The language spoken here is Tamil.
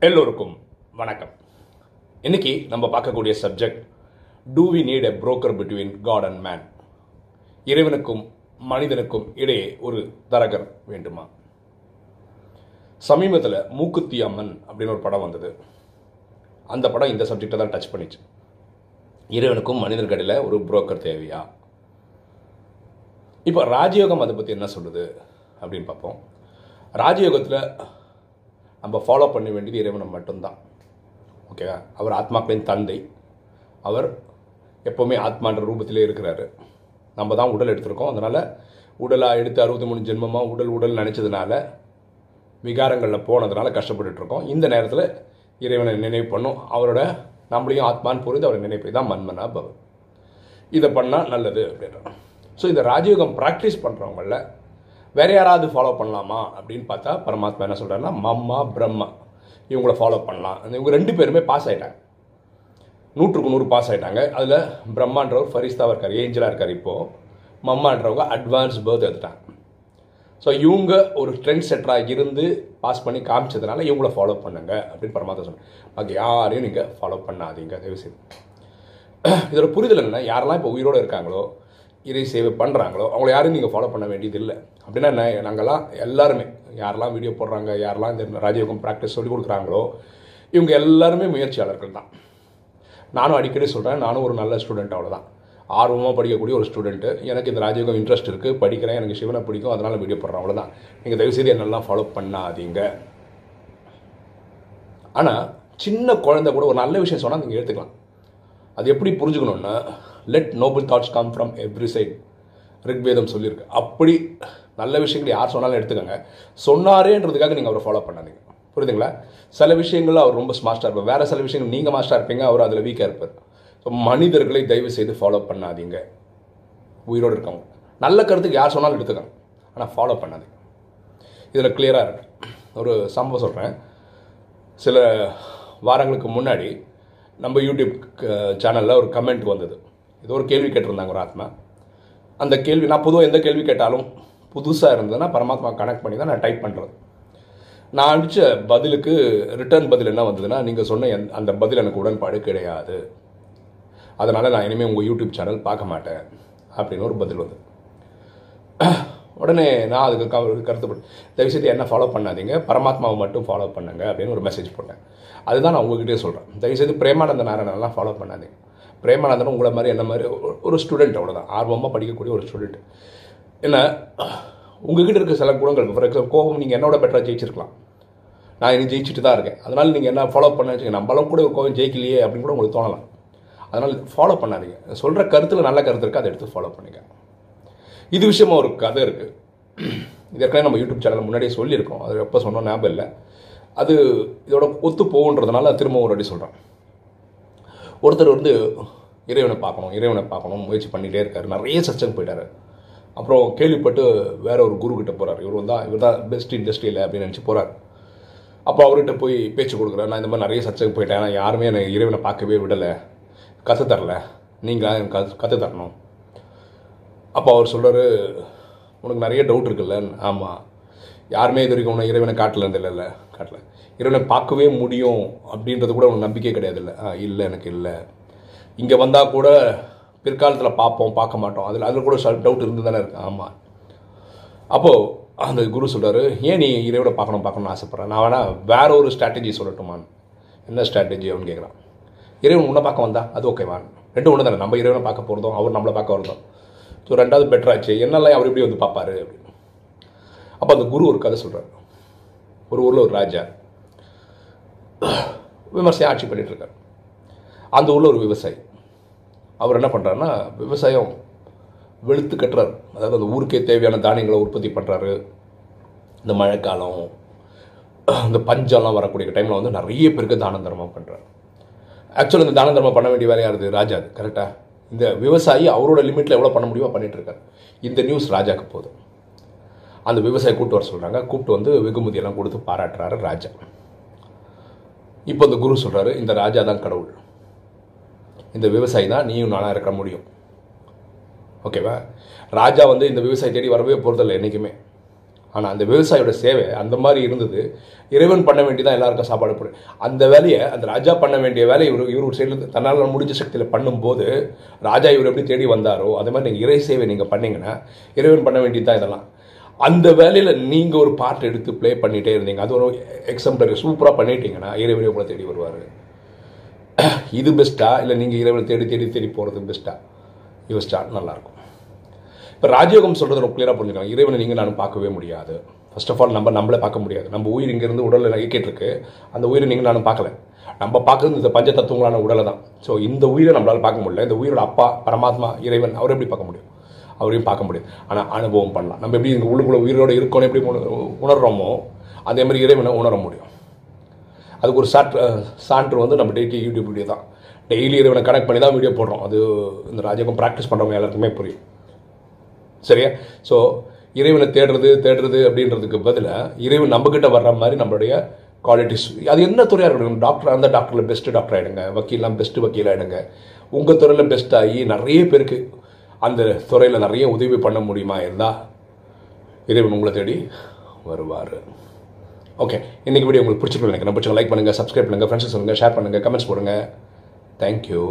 எல்லோருக்கும் வணக்கம். இன்னைக்கு நம்ம பார்க்கக்கூடிய subject do we need a broker between God and man இறைவனுக்கும் மனிதனுக்கும் இடையே ஒரு தரகர் வேண்டுமா? சமீபத்தில் மூக்குத்தி அம்மன் அப்படின்னு ஒரு படம் வந்தது. அந்த படம் இந்த சப்ஜெக்டை தான் டச் பண்ணிச்சு. இறைவனுக்கும் மனிதனுக்கு ஒரு புரோக்கர் தேவையா? இப்போ ராஜயோகம் அதை பற்றி என்ன சொல்லுது அப்படின்னு பார்ப்போம். ராஜயோகத்தில் நம்ம ஃபாலோ பண்ண வேண்டியது இறைவனை மட்டும்தான். ஓகேவா அவர் ஆத்மாக்களின் தந்தை. அவர் எப்போவுமே ஆத்மான்ற ரூபத்திலே இருக்கிறாரு. நம்ம தான் உடல் எடுத்திருக்கோம். அதனால் உடலாக எடுத்து அறுபத்தி மூணு ஜென்மமாக உடல் உடல் நினச்சதுனால விகாரங்களில் போனதுனால கஷ்டப்பட்டுட்டு இருக்கோம் இந்த நேரத்தில் இறைவனை நினைவு பண்ணும். அவரோட நம்மளையும் ஆத்மான்னு புரிந்து அவரை நினைப்பை தான் மன்மனா பவன். இதை பண்ணால் நல்லது அப்படின்றான் ஸோ இந்த ராஜயோகம் ப்ராக்டிஸ் பண்ணுறவங்கள வேற யாராவது ஃபாலோ பண்ணலாமா அப்படின்னு பார்த்தா பரமாத்மா என்ன சொல்கிறாருன்னா மம்மா பிரம்மா. இவங்கள ஃபாலோ பண்ணலாம். இவங்க ரெண்டு பேருமே பாஸ் ஆகிட்டாங்க நூற்றுக்கு நூறு பாஸ் ஆகிட்டாங்க அதில் பிரம்மான்றவர் ஃபரிஸ்தாவாக இருக்கார் ஏஞ்சலாக இருக்கார் இப்போது மம்மான்றவங்க அட்வான்ஸ் பேர்த் எடுத்துட்டாங்க. ஸோ இவங்க ஒரு ட்ரெண்ட் செட்டராக இருந்து பாஸ் பண்ணி காமிச்சதுனால இவங்கள ஃபாலோ பண்ணுங்க அப்படின்னு பரமாத்மா சொன்னாங்க பாக்கி யாரையும் நீங்கள் ஃபாலோ பண்ணாதீங்க தயவு செய்து இதோட புரிதல் என்னென்னா யாரெல்லாம் இப்போ உயிரோடு இருக்காங்களோ இறை சேவை பண்ணுறாங்களோ அவங்கள யாரும் நீங்கள் ஃபாலோ பண்ண வேண்டியது இல்லை அப்படின்னா என்ன நாங்கள்லாம் எல்லாருமே யாரெல்லாம் வீடியோ போடுறாங்க யாரெல்லாம் இந்த ராஜயோகம் ப்ராக்டிஸ் சொல்லிக் கொடுக்குறாங்களோ இவங்க எல்லாருமே முயற்சியாளர்கள் தான். நானும் அடிக்கடி சொல்கிறேன் நானும் ஒரு நல்ல ஸ்டூடெண்ட் அவ்வளோதான் ஆர்வமாக படிக்கக்கூடிய ஒரு ஸ்டூடெண்ட்டு எனக்கு இந்த ராஜயோகம் இன்ட்ரெஸ்ட் இருக்குது படிக்கிறேன் எனக்கு சிவனை பிடிக்கும் அதனால் வீடியோ போடுறேன் அவ்வளோதான் நீங்கள் தயவுசெய்து என்னெல்லாம் ஃபாலோ பண்ணாதீங்க. ஆனால் சின்ன குழந்தை கூட ஒரு நல்ல விஷயம் சொன்னால் நீங்கள் எடுத்துக்கலாம். அது எப்படி புரிஞ்சுக்கணுன்னா let noble thoughts come from every side Rigveda சொல்லியிருக்கு. அப்படி நல்ல விஷயங்கள் யார் சொன்னாலும் எடுத்துக்கோங்க. சொன்னாரேன்றதுக்காக நீங்கள் அவரை ஃபாலோ பண்ணாதீங்க. புரியுதுங்களா? சில விஷயங்கள் அவர் ரொம்ப ஸ்மார்ட்டாக இருப்பார். வேறு சில விஷயங்கள் நீங்கள் மாஸ்டராக இருப்பீங்க. அவர் அதில் வீக்காக இருப்பார். ஸோ மனிதர்களை தயவு செய்து ஃபாலோ பண்ணாதீங்க. உயிரோடு இருக்கவங்க. நல்ல கருத்துக்கு யார் சொன்னாலும் எடுத்துக்கோங்க. ஆனால் ஃபாலோ பண்ணாதீங்க. இதில் கிளியராக இருக்கு. ஒரு சம்பவம் சொல்கிறேன் சில வாரங்களுக்கு முன்னாடி நம்ம யூடியூப் சேனலில் ஒரு கமெண்ட் வந்தது. ஏதோ ஒரு கேள்வி கேட்டிருந்தாங்க ஒரு ஆத்மா. அந்த கேள்வி நான் பொதுவாக எந்த கேள்வி கேட்டாலும் புதுசாக இருந்ததுன்னா பரமாத்மா கனெக்ட் பண்ணி தான் நான் டைப் பண்ணுறது நான் அடித்த பதிலுக்கு ரிட்டர்ன் பதில் என்ன வந்ததுன்னா நீங்கள் சொன்ன அந்த பதில் எனக்கு உடன்பாடு கிடையாது. அதனால் நான் இனிமேல் உங்கள் யூடியூப் சேனல் பார்க்க மாட்டேன் அப்படின்னு ஒரு பதில் வந்து உடனே நான் அதுக்கு கருத்து கருத்துப்பட்டு தயவுசெய்து என்ன ஃபாலோ பண்ணாதீங்க பரமாத்மாவை மட்டும் ஃபாலோ பண்ணுங்க அப்படின்னு ஒரு மெசேஜ் போட்டேன். அதுதான் நான் உங்ககிட்டயே சொல்கிறேன் தயவுசெய்து பிரேமானந்த நாராயணன்லாம் ஃபாலோ பண்ணாதீங்க. பிரேமானந்தன் உங்களை மாதிரி என்ன மாதிரி ஒரு- ஸ்டூடெண்ட் அவ்வளோதான் ஆர்வமாக படிக்கக்கூடிய ஒரு ஸ்டூடெண்ட் என்ன உங்ககிட்ட இருக்க சில குணங்கள் ஃபார் எக்ஸாம்பிள் கோபம் நீங்கள் என்னோட பெட்டராக ஜெயிச்சிருக்கலாம். நான் இன்னும் ஜெயிச்சுட்டு தான் இருக்கேன். அதனால் நீங்கள் என்ன ஃபாலோ பண்ண வச்சுக்க நம்மளும் கூட ஒரு கோவம் ஜெயிக்கலையே அப்படின்னு கூட உங்களுக்கு தோணலாம். அதனால் ஃபாலோ பண்ணாதீங்க. சொல்கிற கருத்தில் நல்ல கருத்து இருக்குது அதை எடுத்து ஃபாலோ பண்ணிக்க இது விஷயமா ஒரு கதை இருக்குது இது நம்ம யூடியூப் சேனல் முன்னாடியே சொல்லியிருக்கோம். அது எப்போ சொன்னோம் ஞாபகம் இல்லை. அது இதோட ஒத்து போகுன்றதுனால திரும்ப ஒரு அடி சொல்கிறேன் ஒருத்தர் வந்து இறைவனை பார்க்கணும் இறைவனை பார்க்கணும் முயற்சி பண்ணிகிட்டே இருக்காரு. நிறைய சர்ச்சைக்கு போயிட்டார். அப்புறம் கேள்விப்பட்டு வேற ஒரு குரு கிட்ட போகிறார் இவர் வந்தால் இவர் தான் பெஸ்ட் இண்டஸ்ட்ரியில் அப்படின்னு நினச்சி போகிறார் அப்போ அவர்கிட்ட போய் பேச்சு கொடுக்குறேன் நான் இந்த மாதிரி நிறைய சர்ச்சைக்கு போயிட்டேன். ஆனால் யாருமே எனக்கு இறைவனை பார்க்கவே விடலை. கற்று தரல. நீங்கள் எனக்கு கற்று கற்று தரணும். அப்போ அவர் சொல்கிறார் உனக்கு நிறைய டவுட் இருக்குல்ல ஆமாம் யாருமே இது வரைக்கும் உன்னை இறைவனை காட்டல இல்லைல்ல காட்டல. இறைவனை பார்க்கவே முடியும் அப்படின்றது கூட உனக்கு நம்பிக்கை கிடையாது இல்லை ஆ இல்லை எனக்கு இல்லை. இங்கே வந்தால் கூட பிற்காலத்தில் பார்ப்போம் பார்க்க மாட்டோம். அதில் அதில் கூட டவுட் இருந்து தானே இருக்கு. ஆமாம் அப்போது அந்த குரு சொல்கிறார் ஏன் நீ இறைவனை பார்க்கணும் பார்க்கணும்னு ஆசைப்பட்றேன் நான் வேணால் வேற ஒரு ஸ்ட்ராட்டஜி சொல்லட்டுமான்னு. என்ன ஸ்ட்ராட்டஜி அப்படின்னு கேட்குறான் இறைவன் உன்னை பார்க்க வந்தா? அது ஓகேவா ரெண்டும் ஒன்று தானே நம்ம இறைவனை பார்க்க போகிறதும் அவர் நம்மளை பார்க்க வரதும். ஸோ ரெண்டாவது பெட்டராச்சு. என்னெல்லாம் அவர் எப்படி வந்து பார்ப்பாரு அப்படின்னு. அப்போ அந்த குரு ஒரு கதை சொல்கிறார் ஒரு ஊரில் ஒரு ராஜா விமர்சையாக ஆட்சி பண்ணிகிட்ருக்கார் இருக்கார். அந்த ஊரில் ஒரு விவசாயி. அவர் என்ன பண்ணுறாருன்னா விவசாயம் வெளுத்து கட்டுறாரு. அதாவது அந்த ஊருக்கே தேவையான தானியங்களை உற்பத்தி பண்ணுறாரு இந்த மழைக்காலம் இந்த பஞ்சம்லாம் வரக்கூடிய டைமில் வந்து நிறைய பேருக்கு தான தர்மம் பண்ணுறாரு ஆக்சுவலாக இந்த தான தர்மம் பண்ண வேண்டிய வேலையாக இருக்குது ராஜா கரெக்டாக இந்த விவசாயி அவரோட லிமிட்டில் எவ்வளோ பண்ண முடியுமோ பண்ணிகிட்ருக்கார் இந்த நியூஸ் ராஜாவுக்கு போதும். அந்த விவசாயி கூப்பிட்டு வர சொல்கிறாங்க கூப்பிட்டு வந்து வெகுமதியெல்லாம் கொடுத்து பாராட்டுறாரு ராஜா. இப்போ இந்த குரு சொல்கிறாரு இந்த ராஜா தான் கடவுள். இந்த விவசாயி தான் நீயும் நானாக இருக்க முடியும். ஓகேவா ராஜா வந்து இந்த விவசாயி தேடி வரவே போகிறதில்ல என்றைக்குமே ஆனால் அந்த விவசாயியோட சேவை அந்த மாதிரி இருந்தது. இறைவன் பண்ண வேண்டியதான் எல்லாருக்கும் சாப்பாடு போடு. அந்த வேலையை அந்த ராஜா பண்ண வேண்டிய வேலையை இவர் இவர் சைடில் தன்னால் முடிஞ்ச சக்தியில் பண்ணும்போது ராஜா இவர் எப்படி தேடி வந்தாரோ அதே மாதிரி நீங்கள் இறை சேவை நீங்கள் பண்ணீங்கன்னா இறைவன் பண்ண வேண்டியது தான் இதெல்லாம். அந்த வேலையில் நீங்கள் ஒரு பாட்டு எடுத்து ப்ளே பண்ணிகிட்டே இருந்தீங்க. அது ஒரு எக்ஸாம்பிள் சூப்பராக பண்ணிட்டீங்கன்னா இறைவனை உங்களை தேடி வருவார். இது பெஸ்ட்டா இல்லை நீங்கள் இறைவனை தேடி தேடி தேடி போகிறது பெஸ்ட்டா யோசிச்சா நல்லாயிருக்கும். இப்போ ராஜயோகம் சொல்கிறது ரொம்ப கிளியராக புரிஞ்சுக்கலாம் இறைவனை நீங்கள் நானும் பார்க்கவே முடியாது. ஃபர்ஸ்ட் ஆஃப் ஆல் நம்ம நம்மளே பார்க்க முடியாது. நம்ம உயிர் இங்கேருந்து உடலில் இயக்கிட்டுருக்கு அந்த உயிரை நீங்கள் நானும் பார்க்கல. நம்ம பார்க்குறது இந்த பஞ்ச தத்துவங்களான உடலை தான் ஸோ இந்த உயிரை நம்மளால் பார்க்க முடியல. இந்த உயிரோட அப்பா பரமாத்மா இறைவன் அவரை எப்படி பார்க்க முடியும்? அவரையும் பார்க்க முடியாது ஆனால் அனுபவம் பண்ணலாம். நம்ம எப்படி இங்கே உள்ளுக்குள்ள உயிரோட இருக்கணும் எப்படி உணர்கிறோமோ அதே மாதிரி இறைவனை உணர முடியும். அதுக்கு ஒரு சாட் சான்று வந்து நம்ம டெய்லி யூடியூப் வீடியோ தான். டெய்லி இறைவனை கனெக்ட் பண்ணி தான் வீடியோ போடுறோம். அது இந்த ராஜகம் ப்ராக்டிஸ் பண்ணுறவங்க எல்லாருக்குமே புரியும். சரியா? ஸோ இறைவனை தேடுறது தேடுறது அப்படின்றதுக்கு பதிலாக இறைவன் நம்மக்கிட்ட வர்ற மாதிரி நம்மளுடைய குவாலிட்டிஸ் அது என்ன துறையாக இருக்கணும் டாக்டர் அந்த டாக்டரில் பெஸ்ட்டு டாக்டர் ஆகிடுங்க வக்கீலாம் பெஸ்ட்டு வக்கீல் ஆகிடுங்க உங்கள் துறையில் பெஸ்ட் ஆகி நிறைய பேருக்கு அந்த துறையில் நிறைய உதவி பண்ண முடியுமா இருந்தால் இறைவன் உங்களை தேடி வருவார். ஓகே இன்றைக்கி வீடியோ உங்களுக்கு பிடிச்சிருக்கு நினைக்கிறேன். பிடிச்சவங்க லைக் பண்ணுங்கள் சப்ஸ்கிரைப் பண்ணுங்கள் ஃப்ரெண்ட்ஸ் சொல்லுங்கள் ஷேர் பண்ணுங்கள் கமெண்ட்ஸ் போடுங்க. தேங்க்யூ